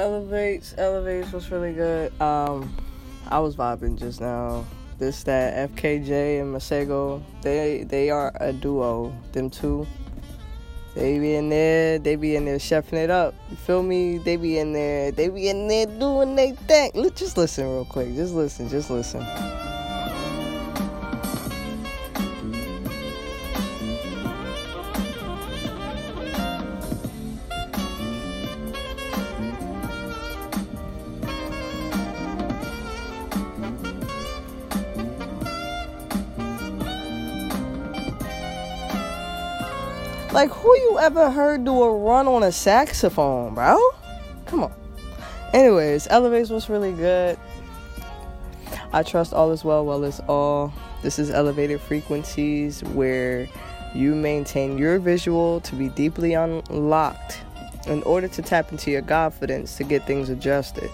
Elevates, elevates was really good. Um, I was vibing just now. This that FKJ and Masego, they they are a duo. Them two, they be in there, they be in there chefing it up. You feel me? They be in there, they be in there doing they thing. Just listen real quick. Just listen, just listen. Like, who you ever heard do a run on a saxophone, bro? Come on. Anyways, Elevates was really good. I trust all is well, well is all. This is elevated frequencies where you maintain your visual to be deeply unlocked in order to tap into your confidence to get things adjusted.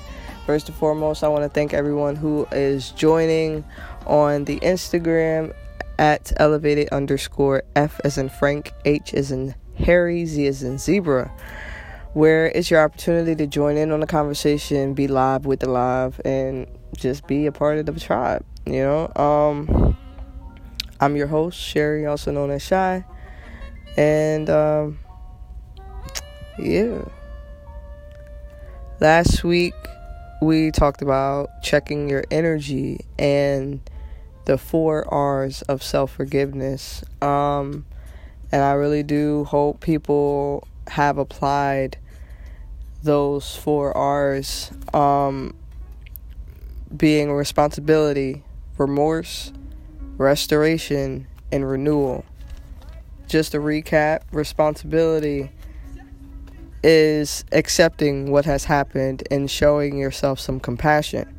First and foremost, I want to thank everyone who is joining on the Instagram at elevated underscore F as in Frank, H as in Harry, Z as in zebra, where it's your opportunity to join in on the conversation, be live with the live, and just be a part of the tribe. You know, um, I'm your host, Sherry, also known as Shy, and um, yeah. Last week we talked about checking your energy and the four R's of self forgiveness. Um, and I really do hope people have applied those four R's um, being responsibility, remorse, restoration, and renewal. Just to recap, responsibility is accepting what has happened and showing yourself some compassion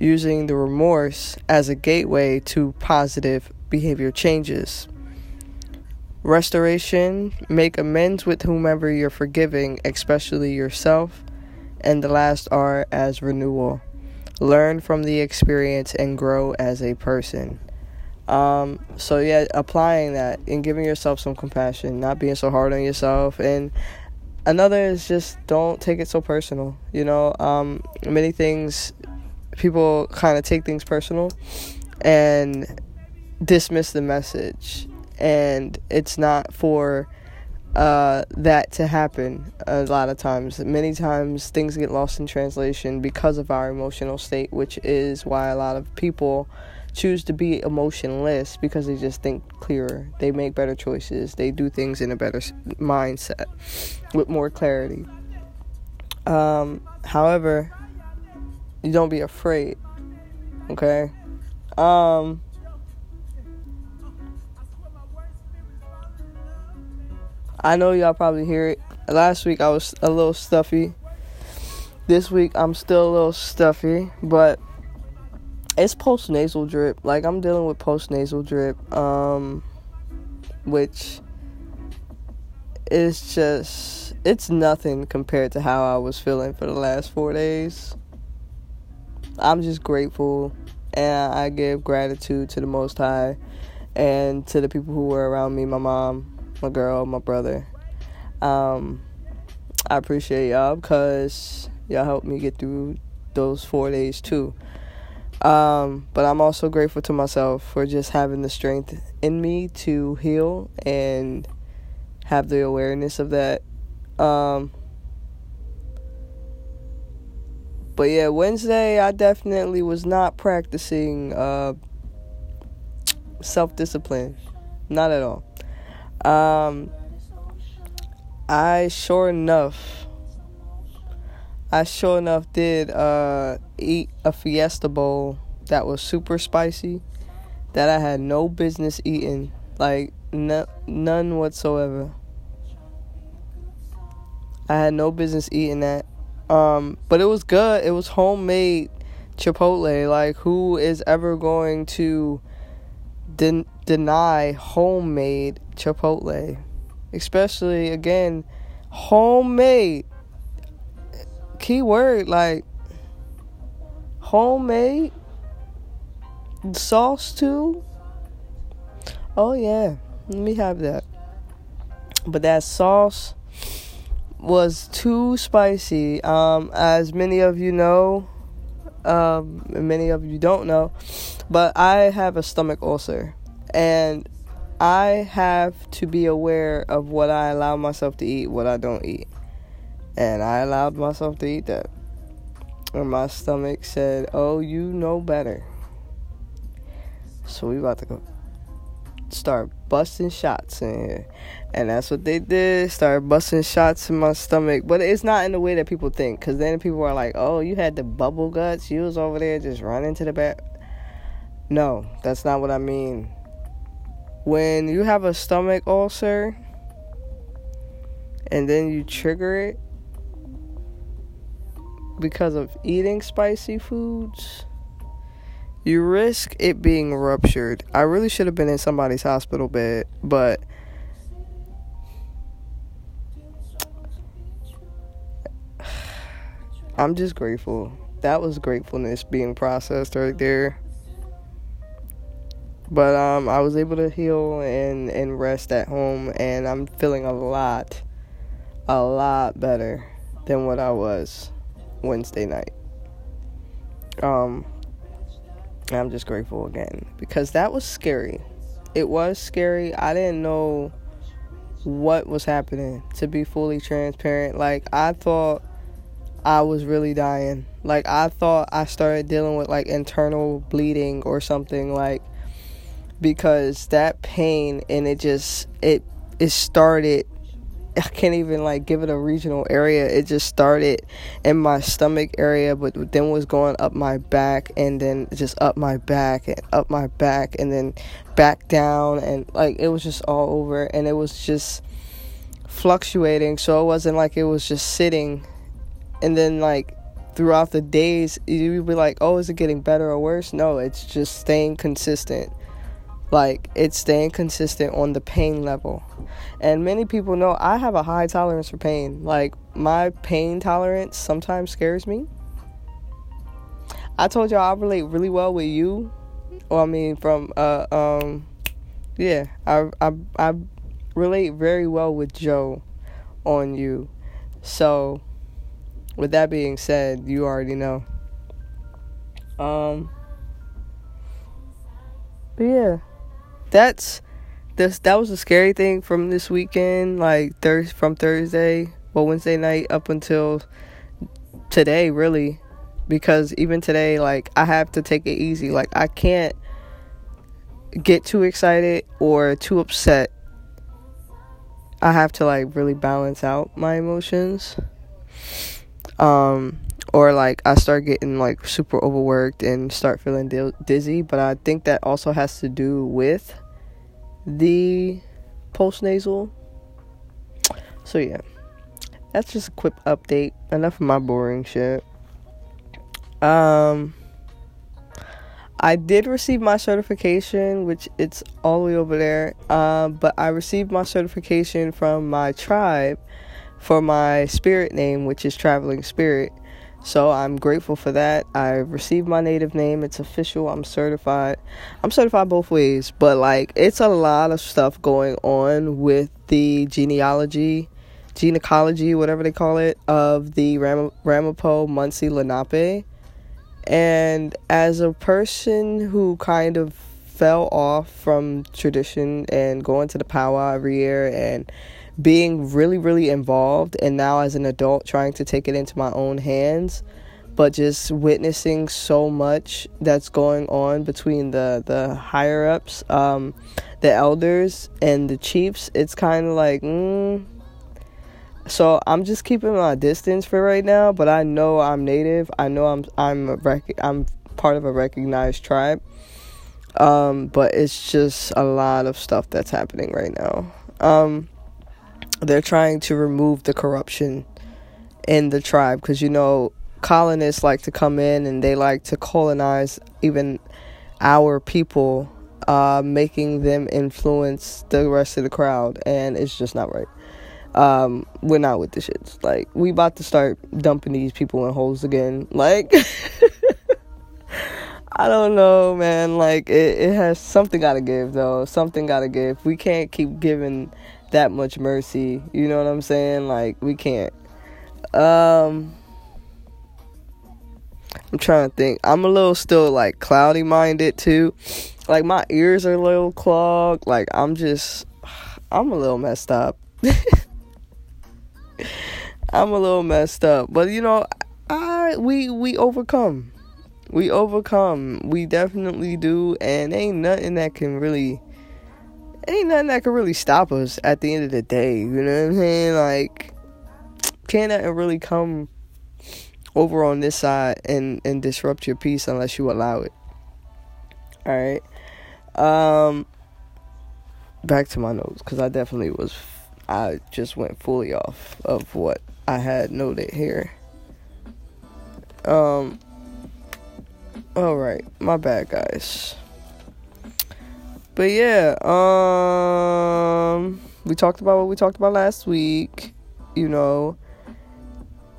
using the remorse as a gateway to positive behavior changes. Restoration, make amends with whomever you're forgiving, especially yourself. And the last R as renewal. Learn from the experience and grow as a person. Um, so yeah, applying that and giving yourself some compassion, not being so hard on yourself. And another is just don't take it so personal. You know, um, many things people kind of take things personal and dismiss the message. And it's not for uh, that to happen a lot of times. Many times things get lost in translation because of our emotional state which is why a lot of people choose to be emotionless because they just think clearer. They make better choices. They do things in a better mindset with more clarity. Um, however you don't be afraid. Okay? Um I know y'all probably hear it. Last week I was a little stuffy. This week I'm still a little stuffy, but it's post nasal drip. Like I'm dealing with post nasal drip, um, which is just it's nothing compared to how I was feeling for the last four days. I'm just grateful and I give gratitude to the Most High and to the people who were around me my mom, my girl, my brother. Um, I appreciate y'all because y'all helped me get through those four days too. Um, but I'm also grateful to myself for just having the strength in me to heal and have the awareness of that. Um, But yeah, Wednesday I definitely was not practicing uh, self discipline. Not at all. Um, I sure enough, I sure enough did uh, eat a Fiesta bowl that was super spicy that I had no business eating. Like, n- none whatsoever. I had no business eating that. Um, but it was good. It was homemade Chipotle. Like, who is ever going to den- deny homemade Chipotle? Especially, again, homemade. Key word, like, homemade. Sauce, too. Oh, yeah. Let me have that. But that sauce was too spicy. Um, as many of you know, um, many of you don't know, but I have a stomach ulcer, and I have to be aware of what I allow myself to eat, what I don't eat, and I allowed myself to eat that, and my stomach said, "Oh, you know better." So we about to go start busting shots in here. And that's what they did. Start busting shots in my stomach. But it's not in the way that people think. Because then people are like, oh, you had the bubble guts. You was over there just running to the back. No, that's not what I mean. When you have a stomach ulcer and then you trigger it because of eating spicy foods you risk it being ruptured. I really should have been in somebody's hospital bed, but I'm just grateful. That was gratefulness being processed right there. But um, I was able to heal and, and rest at home, and I'm feeling a lot, a lot better than what I was Wednesday night. Um, I'm just grateful again because that was scary. It was scary. I didn't know what was happening to be fully transparent. Like I thought I was really dying. Like I thought I started dealing with like internal bleeding or something like because that pain and it just it it started I can't even like give it a regional area. It just started in my stomach area, but then was going up my back and then just up my back and up my back and then back down and like it was just all over and it was just fluctuating. So it wasn't like it was just sitting and then like throughout the days you'd be like, "Oh, is it getting better or worse?" No, it's just staying consistent. Like it's staying consistent on the pain level. And many people know I have a high tolerance for pain. Like my pain tolerance sometimes scares me. I told y'all I relate really well with you. Well, I mean from uh um yeah, I I I relate very well with Joe on you. So with that being said, you already know. Um but yeah that's this that was a scary thing from this weekend, like Thurs from Thursday, well Wednesday night up until today, really, because even today, like I have to take it easy. Like I can't get too excited or too upset. I have to like really balance out my emotions. Um or like I start getting like super overworked and start feeling dizzy. But I think that also has to do with the post nasal. So yeah, that's just a quick update. Enough of my boring shit. Um, I did receive my certification, which it's all the way over there. Um, but I received my certification from my tribe for my spirit name, which is Traveling Spirit. So I'm grateful for that. I received my native name. It's official. I'm certified. I'm certified both ways, but like it's a lot of stuff going on with the genealogy, gynecology, whatever they call it, of the Ram- Ramapo Munsee Lenape. And as a person who kind of fell off from tradition and going to the powwow every year and being really, really involved, and now as an adult trying to take it into my own hands, but just witnessing so much that's going on between the the higher ups, um, the elders, and the chiefs. It's kind of like, mm. so I'm just keeping my distance for right now. But I know I'm native. I know I'm I'm a rec- I'm part of a recognized tribe. Um, but it's just a lot of stuff that's happening right now. Um, they're trying to remove the corruption in the tribe because you know colonists like to come in and they like to colonize even our people uh, making them influence the rest of the crowd and it's just not right um, we're not with the shits like we about to start dumping these people in holes again like I don't know, man. Like it, it has something got to give though. Something got to give. We can't keep giving that much mercy. You know what I'm saying? Like we can't. Um I'm trying to think. I'm a little still like cloudy minded too. Like my ears are a little clogged. Like I'm just I'm a little messed up. I'm a little messed up. But you know, I we we overcome. We overcome. We definitely do and ain't nothing that can really ain't nothing that can really stop us at the end of the day. You know what I'm saying? Like can't nothing really come over on this side and and disrupt your peace unless you allow it. All right. Um back to my notes cuz I definitely was I just went fully off of what I had noted here. Um all right, my bad guys. But yeah, um we talked about what we talked about last week, you know,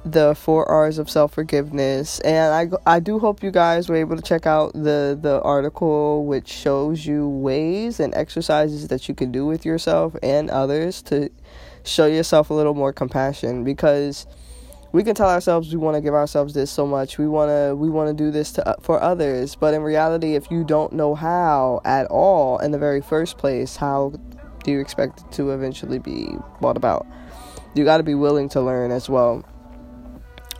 the four R's of self forgiveness, and I I do hope you guys were able to check out the the article which shows you ways and exercises that you can do with yourself and others to show yourself a little more compassion. Because we can tell ourselves we want to give ourselves this so much we want to we want to do this to for others but in reality if you don't know how at all in the very first place how do you expect it to eventually be brought about you got to be willing to learn as well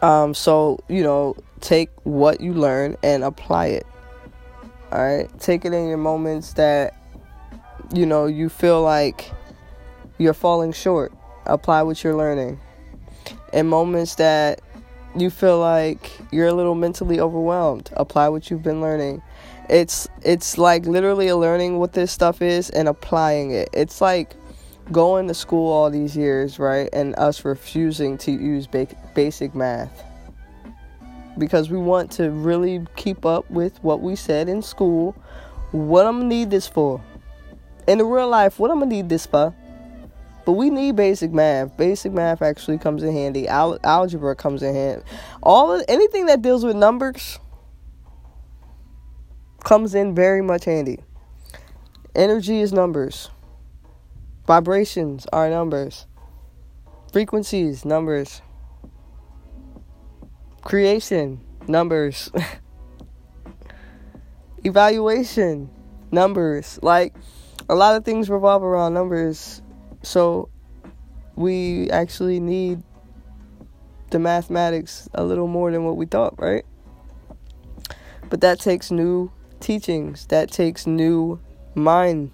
um, so, you know, take what you learn and apply it. All right? Take it in your moments that, you know, you feel like you're falling short. Apply what you're learning. In moments that you feel like you're a little mentally overwhelmed, apply what you've been learning. It's it's like literally learning what this stuff is and applying it. It's like going to school all these years, right? And us refusing to use ba- basic math. Because we want to really keep up with what we said in school. What I'm gonna need this for? In the real life, what I'm gonna need this for? But we need basic math. Basic math actually comes in handy. Al- algebra comes in handy. All of, anything that deals with numbers comes in very much handy. Energy is numbers. Vibrations are numbers. Frequencies, numbers. Creation, numbers. Evaluation, numbers. Like, a lot of things revolve around numbers. So, we actually need the mathematics a little more than what we thought, right? But that takes new teachings, that takes new mind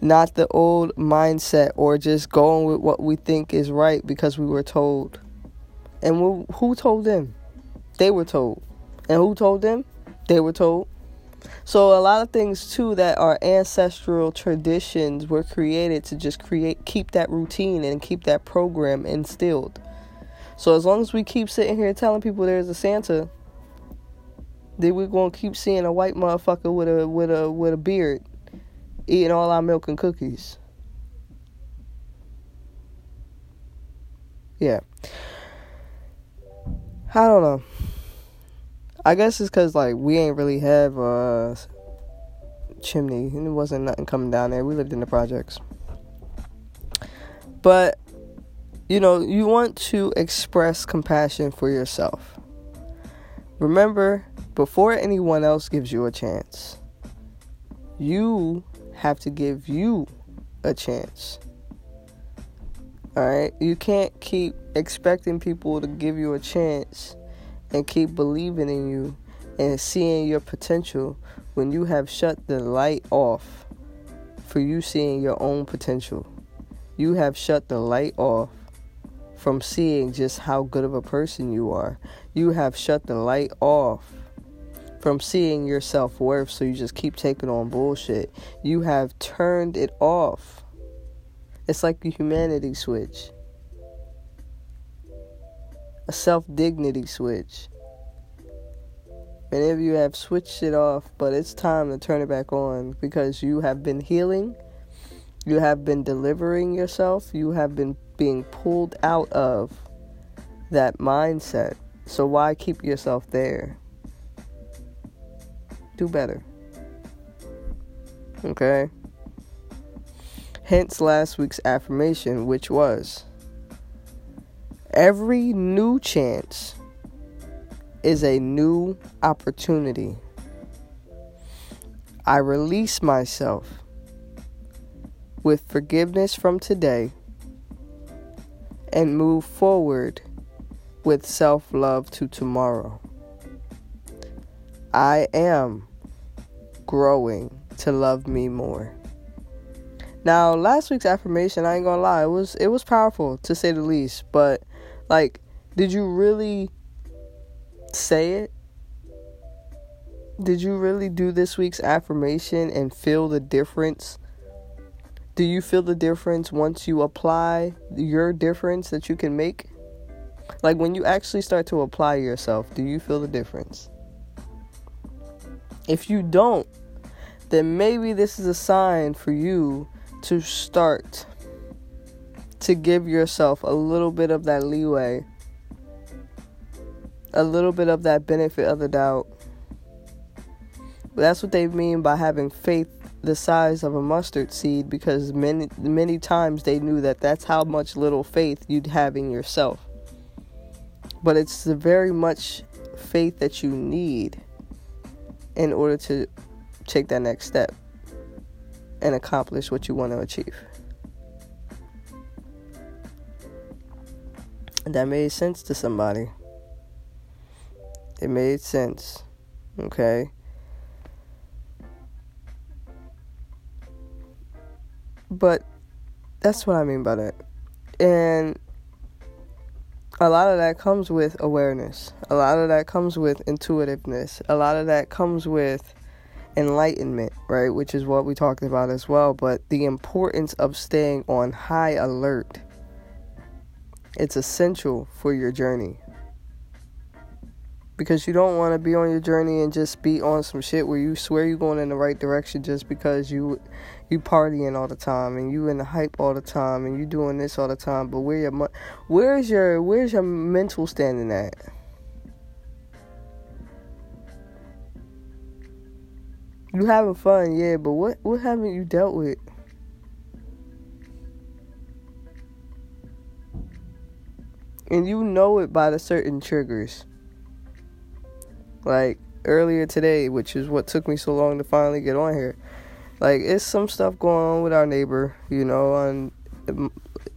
not the old mindset or just going with what we think is right because we were told. And who told them? They were told. And who told them? They were told. So a lot of things too that are ancestral traditions were created to just create keep that routine and keep that program instilled. So as long as we keep sitting here telling people there's a Santa, then we're gonna keep seeing a white motherfucker with a with a with a beard eating all our milk and cookies. Yeah. I don't know. I guess it's cause like we ain't really have a chimney and it wasn't nothing coming down there. We lived in the projects. But you know, you want to express compassion for yourself. Remember, before anyone else gives you a chance, you have to give you a chance. Alright? You can't keep expecting people to give you a chance and keep believing in you and seeing your potential when you have shut the light off for you seeing your own potential. You have shut the light off from seeing just how good of a person you are. You have shut the light off from seeing your self worth, so you just keep taking on bullshit. You have turned it off. It's like a humanity switch, a self dignity switch. Many of you have switched it off, but it's time to turn it back on because you have been healing, you have been delivering yourself, you have been being pulled out of that mindset. So, why keep yourself there? do better. Okay? Hence last week's affirmation, which was every new chance is a new opportunity. I release myself with forgiveness from today and move forward with self love to tomorrow. I am growing to love me more. Now, last week's affirmation, I ain't gonna lie, it was it was powerful to say the least, but like did you really say it? Did you really do this week's affirmation and feel the difference? Do you feel the difference once you apply your difference that you can make? Like when you actually start to apply yourself, do you feel the difference? If you don't, then maybe this is a sign for you to start to give yourself a little bit of that leeway, a little bit of that benefit of the doubt that's what they mean by having faith the size of a mustard seed because many many times they knew that that's how much little faith you'd have in yourself. But it's the very much faith that you need in order to take that next step and accomplish what you want to achieve. And that made sense to somebody. It made sense. Okay? But that's what I mean by that. And a lot of that comes with awareness. A lot of that comes with intuitiveness. A lot of that comes with enlightenment, right? Which is what we talked about as well. But the importance of staying on high alert. It's essential for your journey. Because you don't want to be on your journey and just be on some shit where you swear you're going in the right direction just because you you partying all the time and you in the hype all the time and you doing this all the time. But where your where's your where's your mental standing at? You having fun yeah but what what haven't you dealt with and you know it by the certain triggers like earlier today, which is what took me so long to finally get on here. Like it's some stuff going on with our neighbor, you know. On um,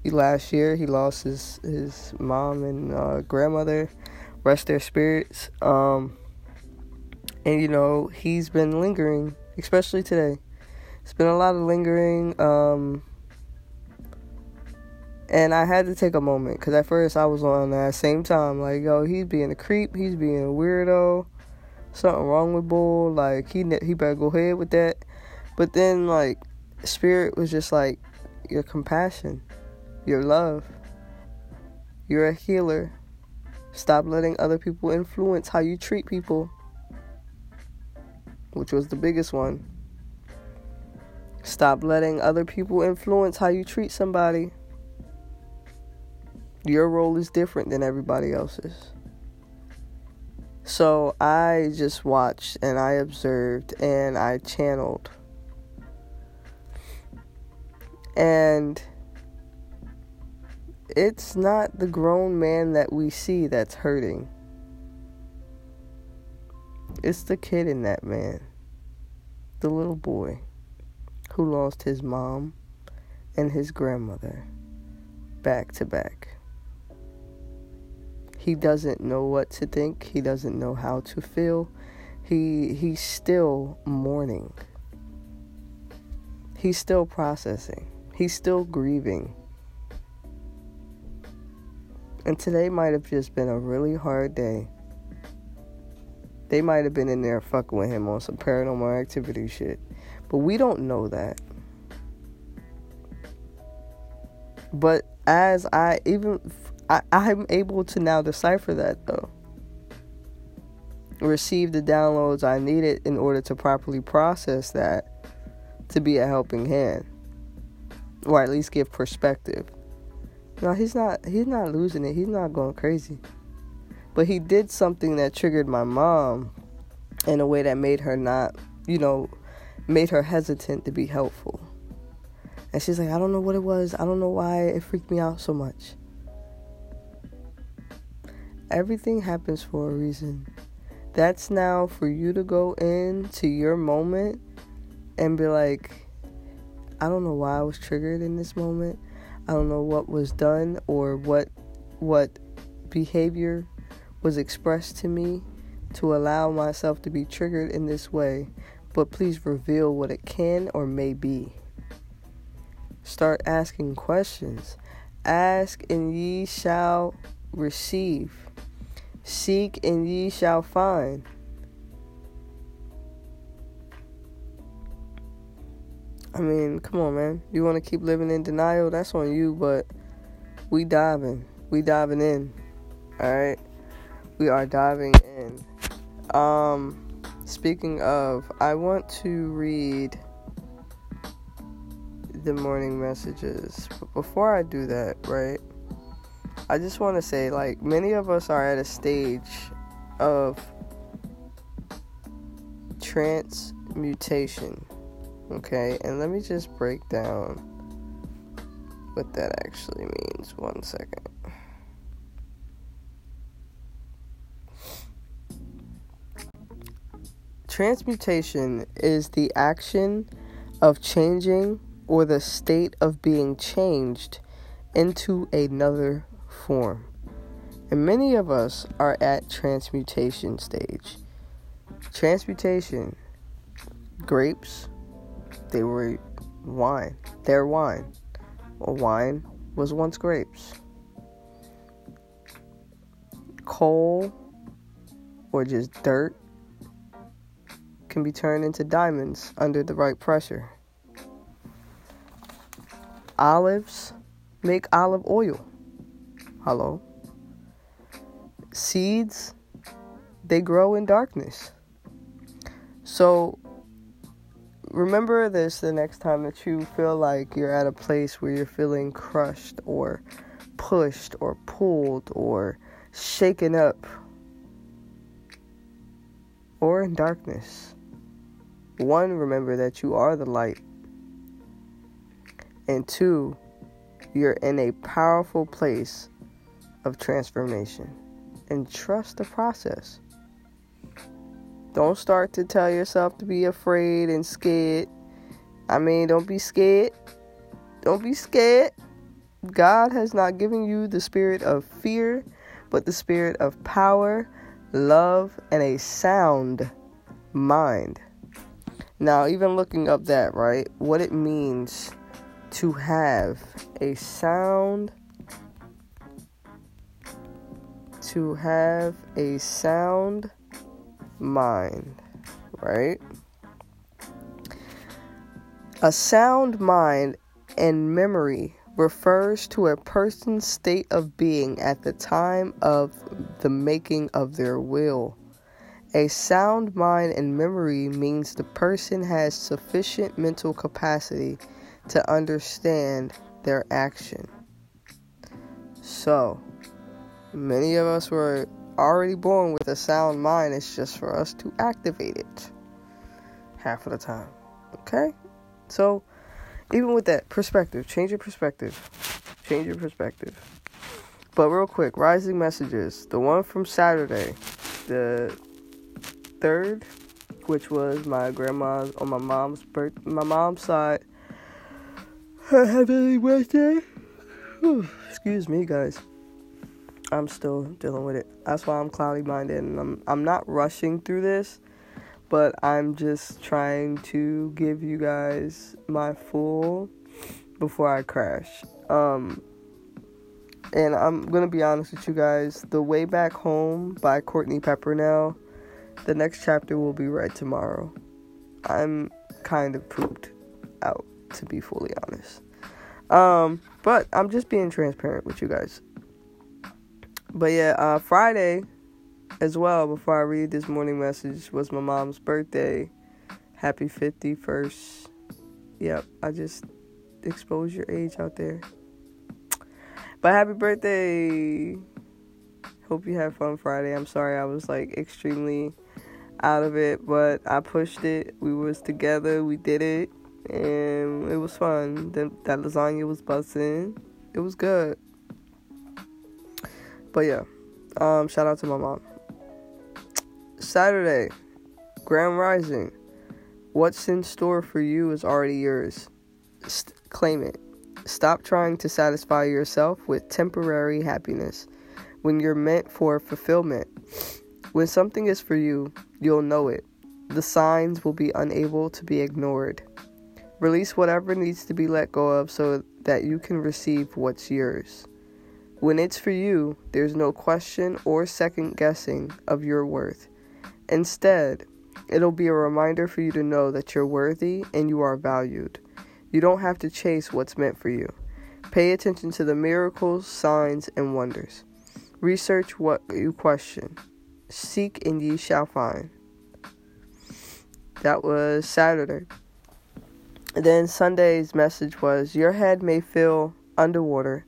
last year, he lost his his mom and uh, grandmother. Rest their spirits. Um, and you know he's been lingering, especially today. It's been a lot of lingering. Um, and I had to take a moment because at first I was on that same time, like, yo, he's being a creep, he's being a weirdo something wrong with Bull. Like he he better go ahead with that. But then like Spirit was just like your compassion, your love. You're a healer. Stop letting other people influence how you treat people. Which was the biggest one. Stop letting other people influence how you treat somebody. Your role is different than everybody else's. So I just watched and I observed and I channeled. And it's not the grown man that we see that's hurting. It's the kid in that man. The little boy who lost his mom and his grandmother back to back. He doesn't know what to think. He doesn't know how to feel. He he's still mourning. He's still processing. He's still grieving. And today might have just been a really hard day. They might have been in there fucking with him on some paranormal activity shit. But we don't know that. But as I even I, I'm able to now decipher that though. Receive the downloads I needed in order to properly process that to be a helping hand. Or at least give perspective. No, he's not he's not losing it. He's not going crazy. But he did something that triggered my mom in a way that made her not, you know, made her hesitant to be helpful. And she's like, I don't know what it was. I don't know why it freaked me out so much. Everything happens for a reason. That's now for you to go into your moment and be like, I don't know why I was triggered in this moment. I don't know what was done or what what behavior was expressed to me to allow myself to be triggered in this way, but please reveal what it can or may be. Start asking questions. Ask and ye shall receive. Seek and ye shall find. I mean, come on, man. You want to keep living in denial? That's on you, but we diving. We diving in. All right? We are diving in. Um speaking of, I want to read the morning messages. But before I do that, right? I just want to say like many of us are at a stage of transmutation Okay, and let me just break down what that actually means. One second. Transmutation is the action of changing or the state of being changed into another form. And many of us are at transmutation stage. Transmutation, grapes, they were wine. Their wine. Well, wine was once grapes. Coal or just dirt can be turned into diamonds under the right pressure. Olives make olive oil. Seeds, they grow in darkness. So remember this the next time that you feel like you're at a place where you're feeling crushed or pushed or pulled or shaken up or in darkness. One, remember that you are the light. And two, you're in a powerful place of transformation. And trust the process. Don't start to tell yourself to be afraid and scared. I mean, don't be scared. Don't be scared. God has not given you the spirit of fear, but the spirit of power, love, and a sound mind. Now, even looking up that, right, what it means to have a sound, to have a sound mind, right? A sound mind and memory refers to a person's state of being at the time of the making of their will. A sound mind and memory means the person has sufficient mental capacity to understand their action. So, many of us were already born with a sound mind. It's just for us to activate it half of the time. Okay? So, even with that perspective, change your perspective. Change your perspective. But real quick, rising messages. The one from Saturday, the third, which was my grandma's on my mom's birth, my mom's side. Her happy birthday. Excuse me, guys. I'm still dealing with it. That's why I'm cloudy minded and I'm I'm not rushing through this, but I'm just trying to give you guys my full before I crash. Um and I'm gonna be honest with you guys, The Way Back Home by Courtney Peppernell, the next chapter will be read tomorrow. I'm kind of pooped out to be fully honest. Um, but I'm just being transparent with you guys. But yeah, uh, Friday as well, before I read this morning message, was my mom's birthday. Happy 51st. Yep, I just exposed your age out there. But happy birthday. Hope you had fun Friday. I'm sorry I was like extremely out of it, but I pushed it. We was together. We did it. and it was fun. That, that lasagna was busting. It was good. But yeah, um, shout out to my mom. Saturday, Grand Rising. What's in store for you is already yours. St- claim it. Stop trying to satisfy yourself with temporary happiness when you're meant for fulfillment. When something is for you, you'll know it. The signs will be unable to be ignored. Release whatever needs to be let go of so that you can receive what's yours. When it's for you, there's no question or second guessing of your worth. Instead, it'll be a reminder for you to know that you're worthy and you are valued. You don't have to chase what's meant for you. Pay attention to the miracles, signs, and wonders. Research what you question. Seek and ye shall find. That was Saturday. Then Sunday's message was Your head may feel underwater.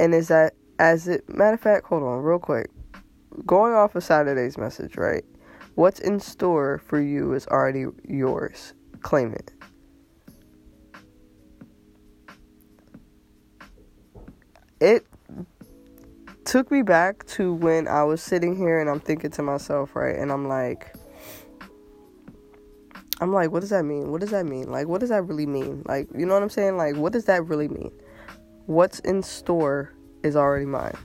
And is that as it matter of fact, hold on real quick. Going off of Saturday's message, right? What's in store for you is already yours. Claim it. It took me back to when I was sitting here and I'm thinking to myself, right? And I'm like, I'm like, what does that mean? What does that mean? Like, what does that really mean? Like, you know what I'm saying? Like, what does that really mean? What's in store is already mine.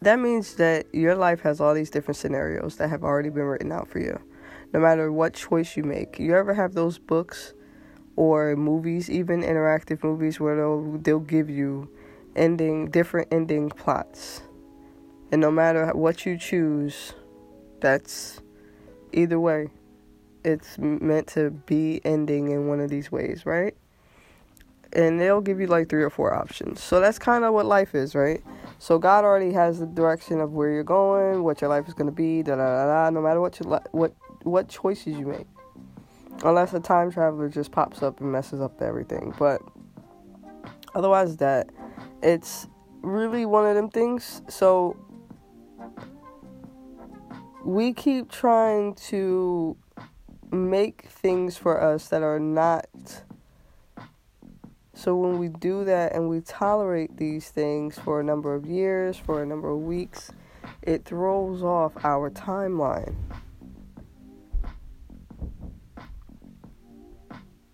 That means that your life has all these different scenarios that have already been written out for you. No matter what choice you make. You ever have those books or movies, even interactive movies where they'll they'll give you ending different ending plots and no matter what you choose, that's either way, it's meant to be ending in one of these ways, right? And they'll give you like three or four options. So that's kind of what life is, right? So God already has the direction of where you're going, what your life is going to be, da da da da. No matter what you li- what what choices you make, unless a time traveler just pops up and messes up everything. But otherwise, that it's really one of them things. So we keep trying to make things for us that are not. So when we do that and we tolerate these things for a number of years, for a number of weeks, it throws off our timeline.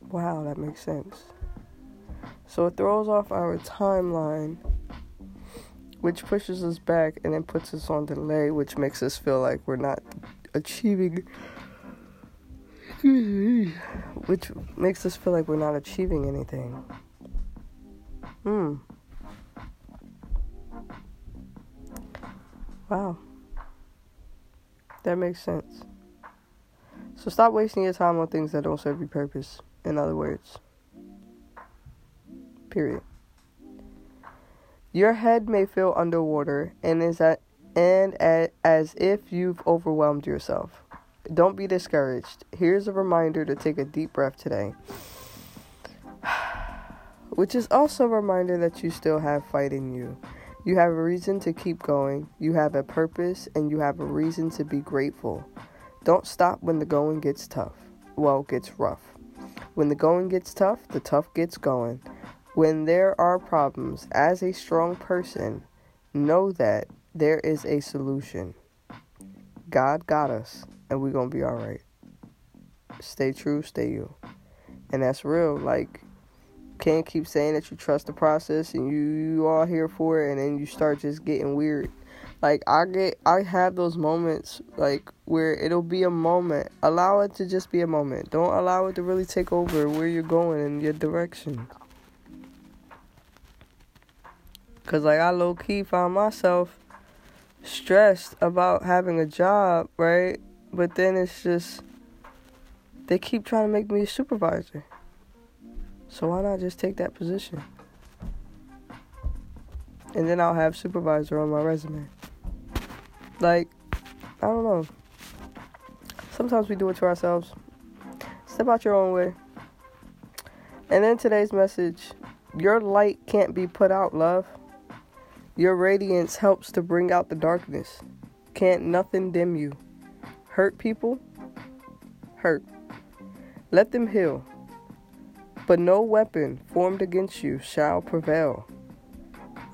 Wow, that makes sense. So it throws off our timeline which pushes us back and then puts us on delay, which makes us feel like we're not achieving. Which makes us feel like we're not achieving anything. Hmm. Wow. That makes sense. So stop wasting your time on things that don't serve your purpose. In other words. Period. Your head may feel underwater and is at, and at, as if you've overwhelmed yourself. Don't be discouraged. Here's a reminder to take a deep breath today. Which is also a reminder that you still have fight in you. You have a reason to keep going. You have a purpose and you have a reason to be grateful. Don't stop when the going gets tough. Well, gets rough. When the going gets tough, the tough gets going. When there are problems, as a strong person, know that there is a solution. God got us, and we're to be all right. Stay true, stay you. And that's real. Like, can't keep saying that you trust the process and you, you all here for it, and then you start just getting weird. Like, I get, I have those moments, like, where it'll be a moment. Allow it to just be a moment. Don't allow it to really take over where you're going and your direction. Cause like I low key found myself stressed about having a job, right? But then it's just they keep trying to make me a supervisor. So why not just take that position? And then I'll have supervisor on my resume. Like, I don't know. Sometimes we do it to ourselves. Step out your own way. And then today's message your light can't be put out, love. Your radiance helps to bring out the darkness. Can't nothing dim you. Hurt people? Hurt. Let them heal. But no weapon formed against you shall prevail.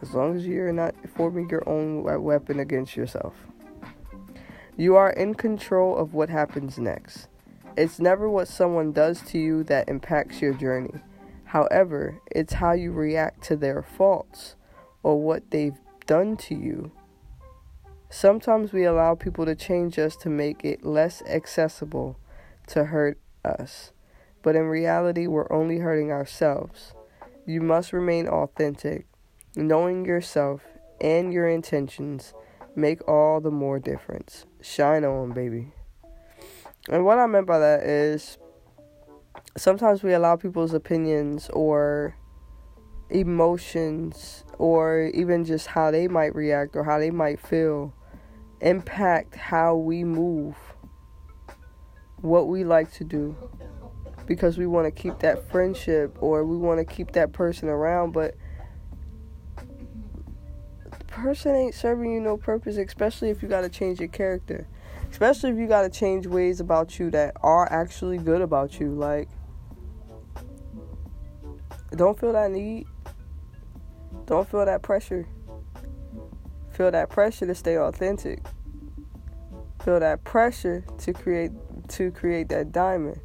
As long as you're not forming your own weapon against yourself. You are in control of what happens next. It's never what someone does to you that impacts your journey. However, it's how you react to their faults or what they've done to you. Sometimes we allow people to change us to make it less accessible to hurt us. But in reality, we're only hurting ourselves. You must remain authentic. Knowing yourself and your intentions make all the more difference. Shine on, baby. And what I meant by that is sometimes we allow people's opinions or emotions or even just how they might react or how they might feel impact how we move, what we like to do, because we want to keep that friendship or we want to keep that person around, but the person ain't serving you no purpose, especially if you got to change your character. Especially if you got to change ways about you that are actually good about you. Like, don't feel that need. Don't feel that pressure. Feel that pressure to stay authentic. Feel that pressure to create to create that diamond.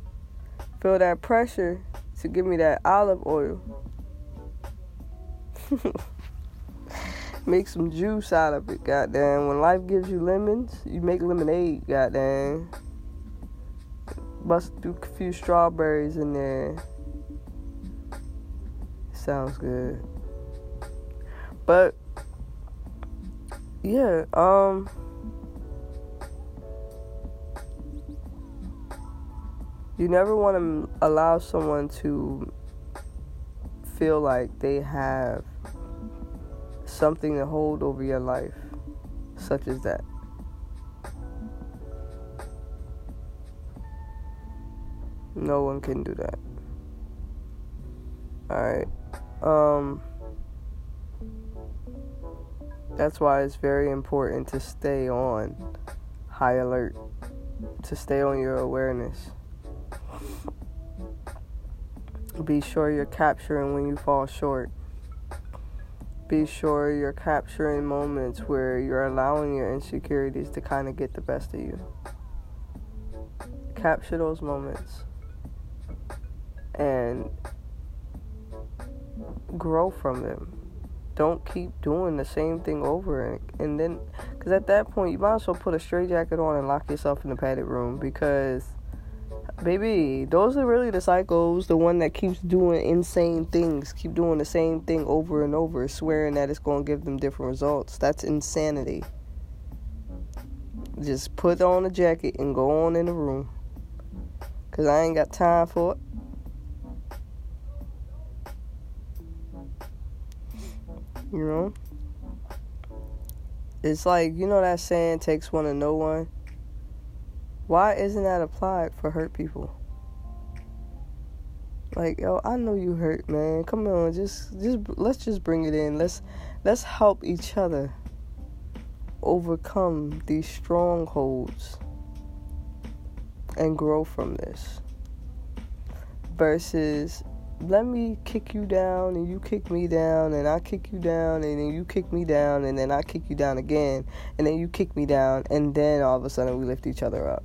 Feel that pressure to give me that olive oil. make some juice out of it, goddamn. When life gives you lemons, you make lemonade, goddamn. Bust through a few strawberries in there. Sounds good. But yeah, um you never want to allow someone to feel like they have something to hold over your life, such as that. No one can do that. Alright. Um that's why it's very important to stay on high alert, to stay on your awareness. Be sure you're capturing when you fall short be sure you're capturing moments where you're allowing your insecurities to kind of get the best of you. Capture those moments and grow from them. Don't keep doing the same thing over and, and then, because at that point, you might as well put a straight jacket on and lock yourself in the padded room because baby, those are really the psychos, the one that keeps doing insane things, keep doing the same thing over and over, swearing that it's going to give them different results. That's insanity. Just put on a jacket and go on in the room. Because I ain't got time for it. You know? It's like, you know that saying, takes one to know one? Why isn't that applied for hurt people? Like, yo, I know you hurt, man. Come on, just just let's just bring it in. Let's let's help each other overcome these strongholds and grow from this. Versus let me kick you down and you kick me down and I kick you down and then you kick me down and then I kick you down again and then you kick me down and then all of a sudden we lift each other up.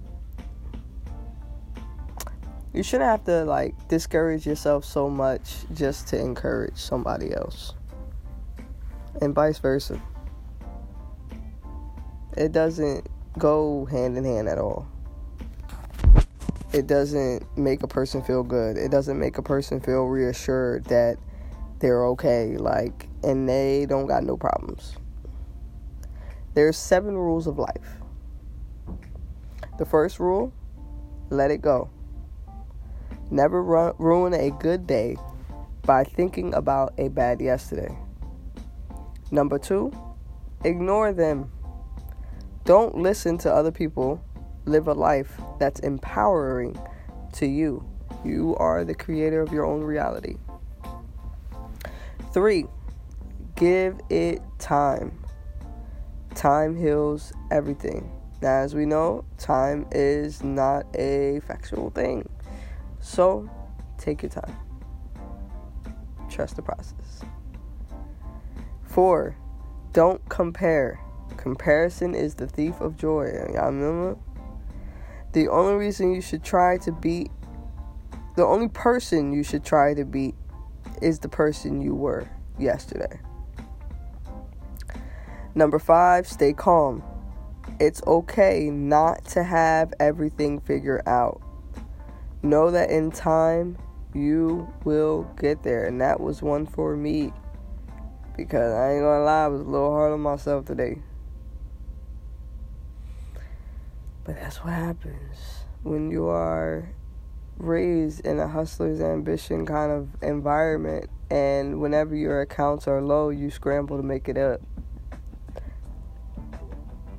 You shouldn't have to like discourage yourself so much just to encourage somebody else. And vice versa. It doesn't go hand in hand at all it doesn't make a person feel good it doesn't make a person feel reassured that they're okay like and they don't got no problems there's seven rules of life the first rule let it go Never ru- ruin a good day by thinking about a bad yesterday. Number two, ignore them. Don't listen to other people. Live a life that's empowering to you. You are the creator of your own reality. Three, give it time. Time heals everything. Now, as we know, time is not a factual thing. So, take your time. Trust the process. Four, don't compare. Comparison is the thief of joy. Remember? The only reason you should try to beat, the only person you should try to beat is the person you were yesterday. Number five, stay calm. It's okay not to have everything figured out. Know that in time you will get there. And that was one for me. Because I ain't gonna lie, I was a little hard on myself today. But that's what happens when you are raised in a hustler's ambition kind of environment. And whenever your accounts are low, you scramble to make it up.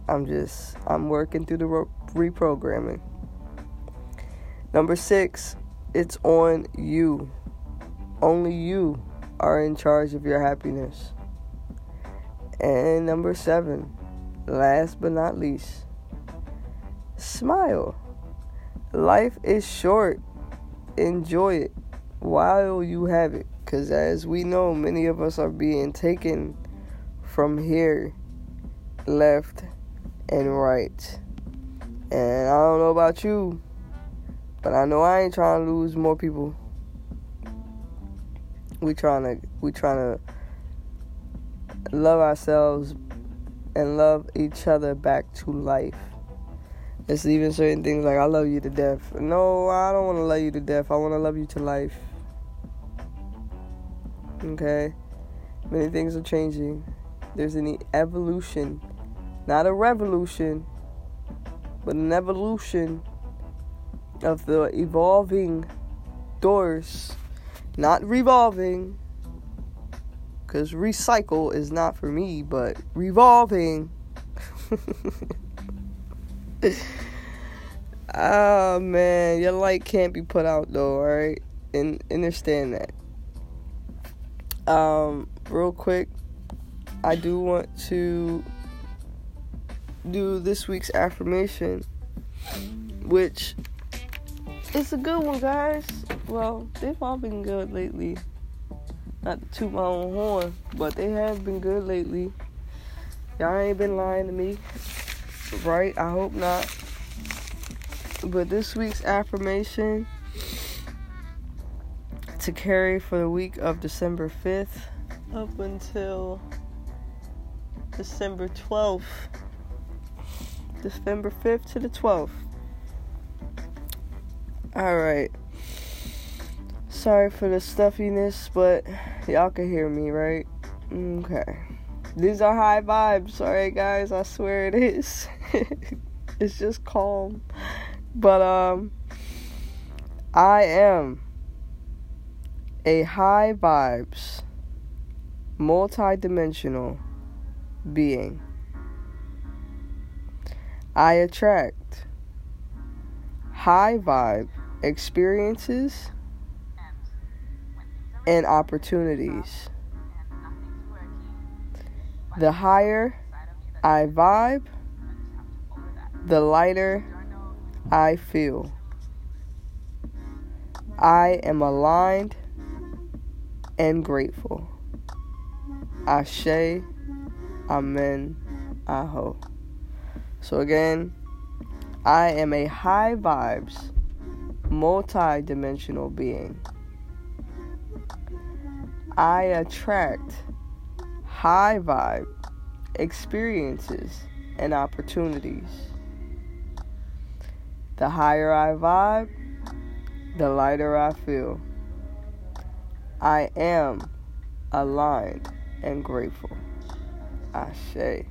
I'm just, I'm working through the reprogramming. Number six, it's on you. Only you are in charge of your happiness. And number seven, last but not least, smile. Life is short. Enjoy it while you have it. Because as we know, many of us are being taken from here, left, and right. And I don't know about you, but I know I ain't trying to lose more people. We trying to we trying to love ourselves and love each other back to life. It's even certain things like I love you to death. No, I don't want to love you to death. I want to love you to life. Okay? Many things are changing. There's an evolution not a revolution, but an evolution of the evolving doors, not revolving, because recycle is not for me, but revolving. oh man, your light can't be put out though, alright? And understand that. Um, real quick, I do want to do this week's affirmation, which is a good one, guys. Well, they've all been good lately. Not to toot my own horn, but they have been good lately. Y'all ain't been lying to me, right? I hope not. But this week's affirmation to carry for the week of December 5th up until December 12th. December 5th to the 12th. Alright. Sorry for the stuffiness, but y'all can hear me, right? Okay. These are high vibes, alright, guys? I swear it is. it's just calm. But, um, I am a high vibes, multi dimensional being. I attract high vibe experiences and opportunities. The higher I vibe, the lighter I feel. I am aligned and grateful. Ashe, Amen, Aho. So again, I am a high vibes, multi dimensional being. I attract high vibe experiences and opportunities. The higher I vibe, the lighter I feel. I am aligned and grateful. I Ashe.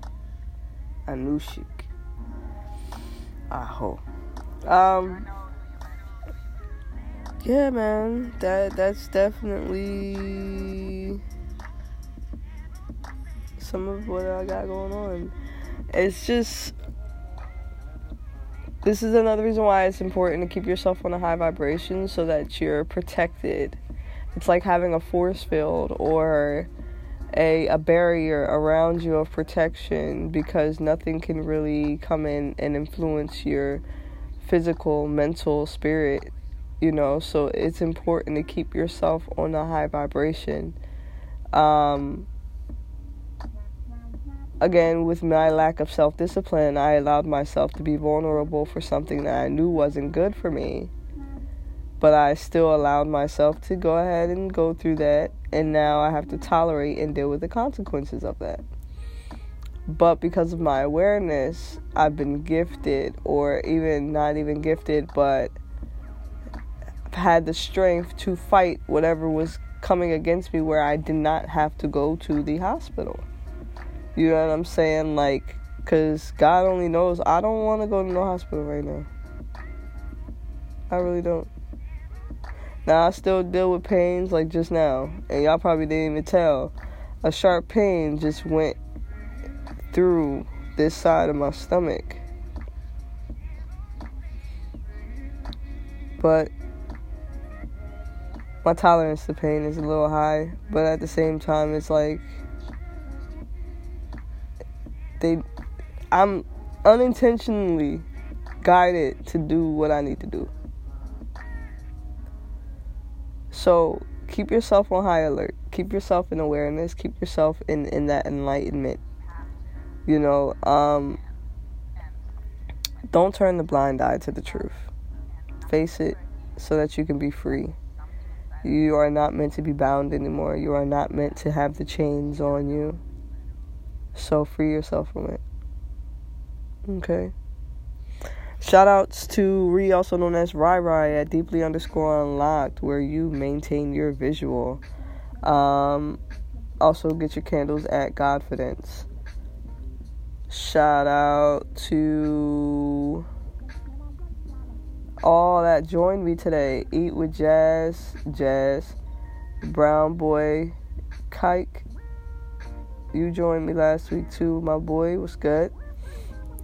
Anushik. Aho. Um. Yeah, man. That that's definitely some of what I got going on. It's just this is another reason why it's important to keep yourself on a high vibration so that you're protected. It's like having a force field or a a barrier around you of protection because nothing can really come in and influence your physical, mental, spirit, you know. So it's important to keep yourself on a high vibration. Um again, with my lack of self discipline, I allowed myself to be vulnerable for something that I knew wasn't good for me. But I still allowed myself to go ahead and go through that, and now I have to tolerate and deal with the consequences of that. But because of my awareness, I've been gifted, or even not even gifted, but had the strength to fight whatever was coming against me where I did not have to go to the hospital. You know what I'm saying? Like, because God only knows I don't want to go to no hospital right now. I really don't. Now, I still deal with pains like just now. And y'all probably didn't even tell. A sharp pain just went through this side of my stomach. But my tolerance to pain is a little high. But at the same time, it's like they I'm unintentionally guided to do what I need to do. So keep yourself on high alert. Keep yourself in awareness. Keep yourself in, in that enlightenment. You know, um, don't turn the blind eye to the truth. Face it so that you can be free. You are not meant to be bound anymore. You are not meant to have the chains on you. So free yourself from it. Okay. Shout outs to Ri, also known as Rye Rye at deeply underscore unlocked, where you maintain your visual. Um, also, get your candles at Godfidence. Shout out to all that joined me today. Eat with Jazz, Jazz, Brown Boy, Kike, you joined me last week too, my boy. Was good.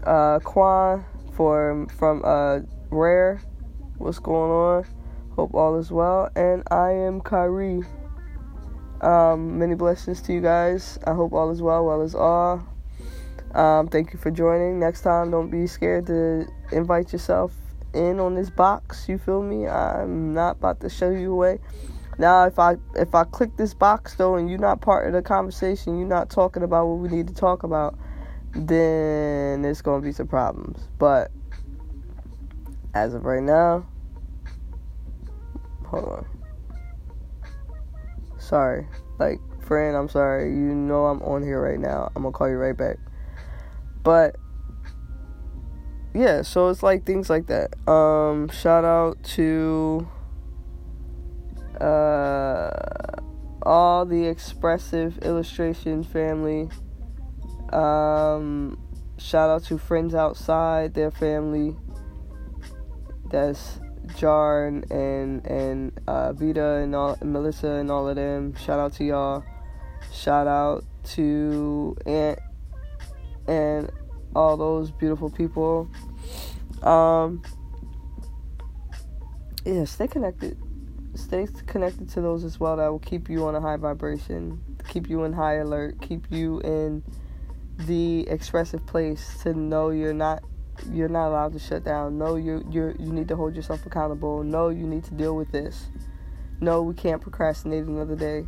Uh, Quan for from uh Rare. What's going on? Hope all is well. And I am Kyrie. Um, many blessings to you guys. I hope all is well. Well is all. Um, thank you for joining. Next time, don't be scared to invite yourself in on this box. You feel me? I'm not about to show you away. Now, if I if I click this box though, and you're not part of the conversation, you're not talking about what we need to talk about, then there's gonna be some problems. But as of right now, hold on. Sorry, like friend, I'm sorry. You know I'm on here right now. I'm gonna call you right back. But yeah, so it's like things like that. Um, shout out to uh, all the expressive illustration family. Um, shout out to friends outside their family. That's Jar and and, uh, Vita and all and Melissa and all of them. Shout out to y'all. Shout out to Aunt and all those beautiful people. Um, yeah, stay connected stay connected to those as well that will keep you on a high vibration, keep you in high alert, keep you in the expressive place to know you're not you're not allowed to shut down. No, you you you need to hold yourself accountable. No, you need to deal with this. No, we can't procrastinate another day.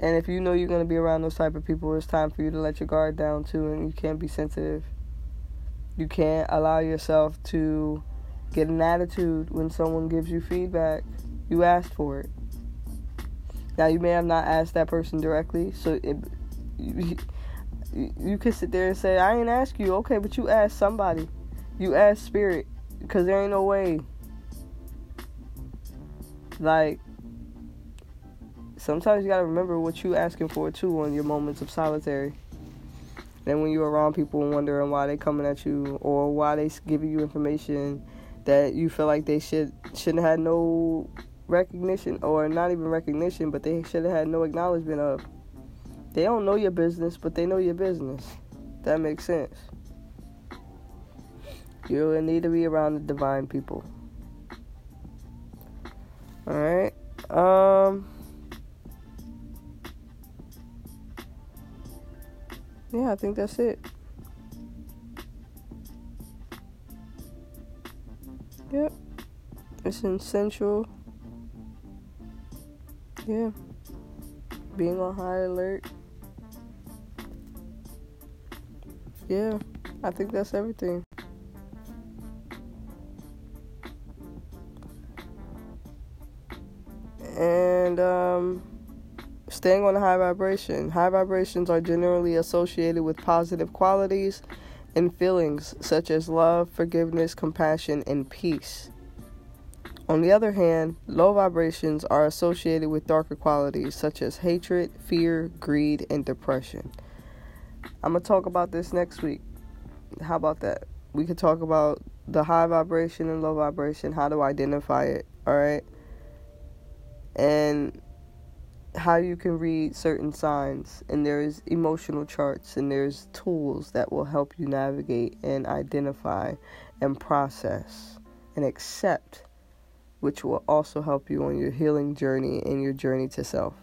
And if you know you're gonna be around those type of people, it's time for you to let your guard down too, and you can't be sensitive. You can't allow yourself to Get an attitude when someone gives you feedback. You asked for it. Now you may have not asked that person directly, so it, you, you could sit there and say, "I ain't ask you." Okay, but you asked somebody. You asked spirit, because there ain't no way. Like sometimes you gotta remember what you asking for too on your moments of solitary. Then when you're around people wondering why they coming at you or why they giving you information that you feel like they should shouldn't have no recognition or not even recognition, but they should have had no acknowledgement of. They don't know your business, but they know your business. That makes sense. You need to be around the divine people. All right. Um. Yeah, I think that's it. Yep. It's essential. Yeah. Being on high alert. Yeah, I think that's everything. And um staying on a high vibration. High vibrations are generally associated with positive qualities and feelings such as love, forgiveness, compassion, and peace. On the other hand, low vibrations are associated with darker qualities such as hatred, fear, greed, and depression. I'm going to talk about this next week. How about that? We could talk about the high vibration and low vibration, how to identify it, all right? And how you can read certain signs and there's emotional charts and there's tools that will help you navigate and identify and process and accept which will also help you on your healing journey and your journey to self.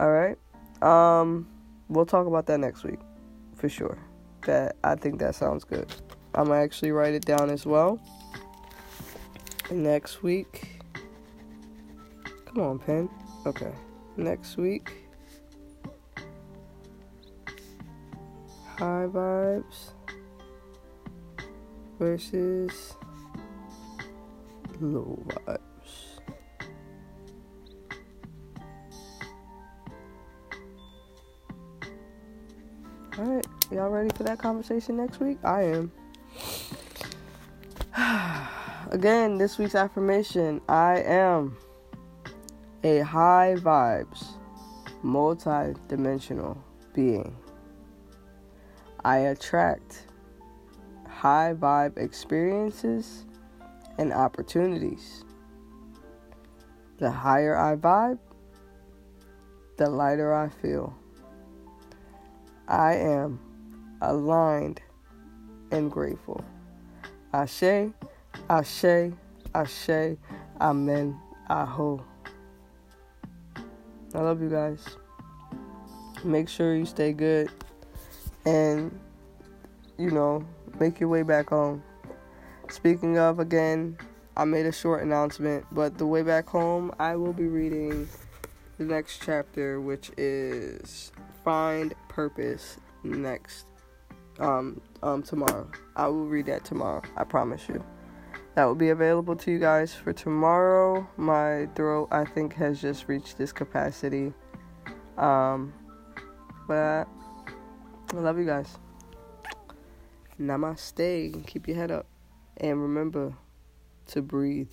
All right? Um we'll talk about that next week for sure. That i think that sounds good. I'm gonna actually write it down as well. Next week. Come on pen. Okay next week. High vibes versus low vibes. Alright, y'all ready for that conversation next week? I am. Again, this week's affirmation I am a high vibes, multi dimensional being. I attract high vibe experiences and opportunities. The higher I vibe, the lighter I feel. I am aligned and grateful. Ashe, Ashe, Ashe, Amen, Aho. I love you guys. Make sure you stay good and, you know, make your way back home. Speaking of, again, I made a short announcement, but the way back home, I will be reading the next chapter, which is Find Purpose next um um tomorrow. I will read that tomorrow. I promise you that will be available to you guys for tomorrow. My throat, I think, has just reached this capacity. Um, but I love you guys. Namaste. Keep your head up. And remember to breathe.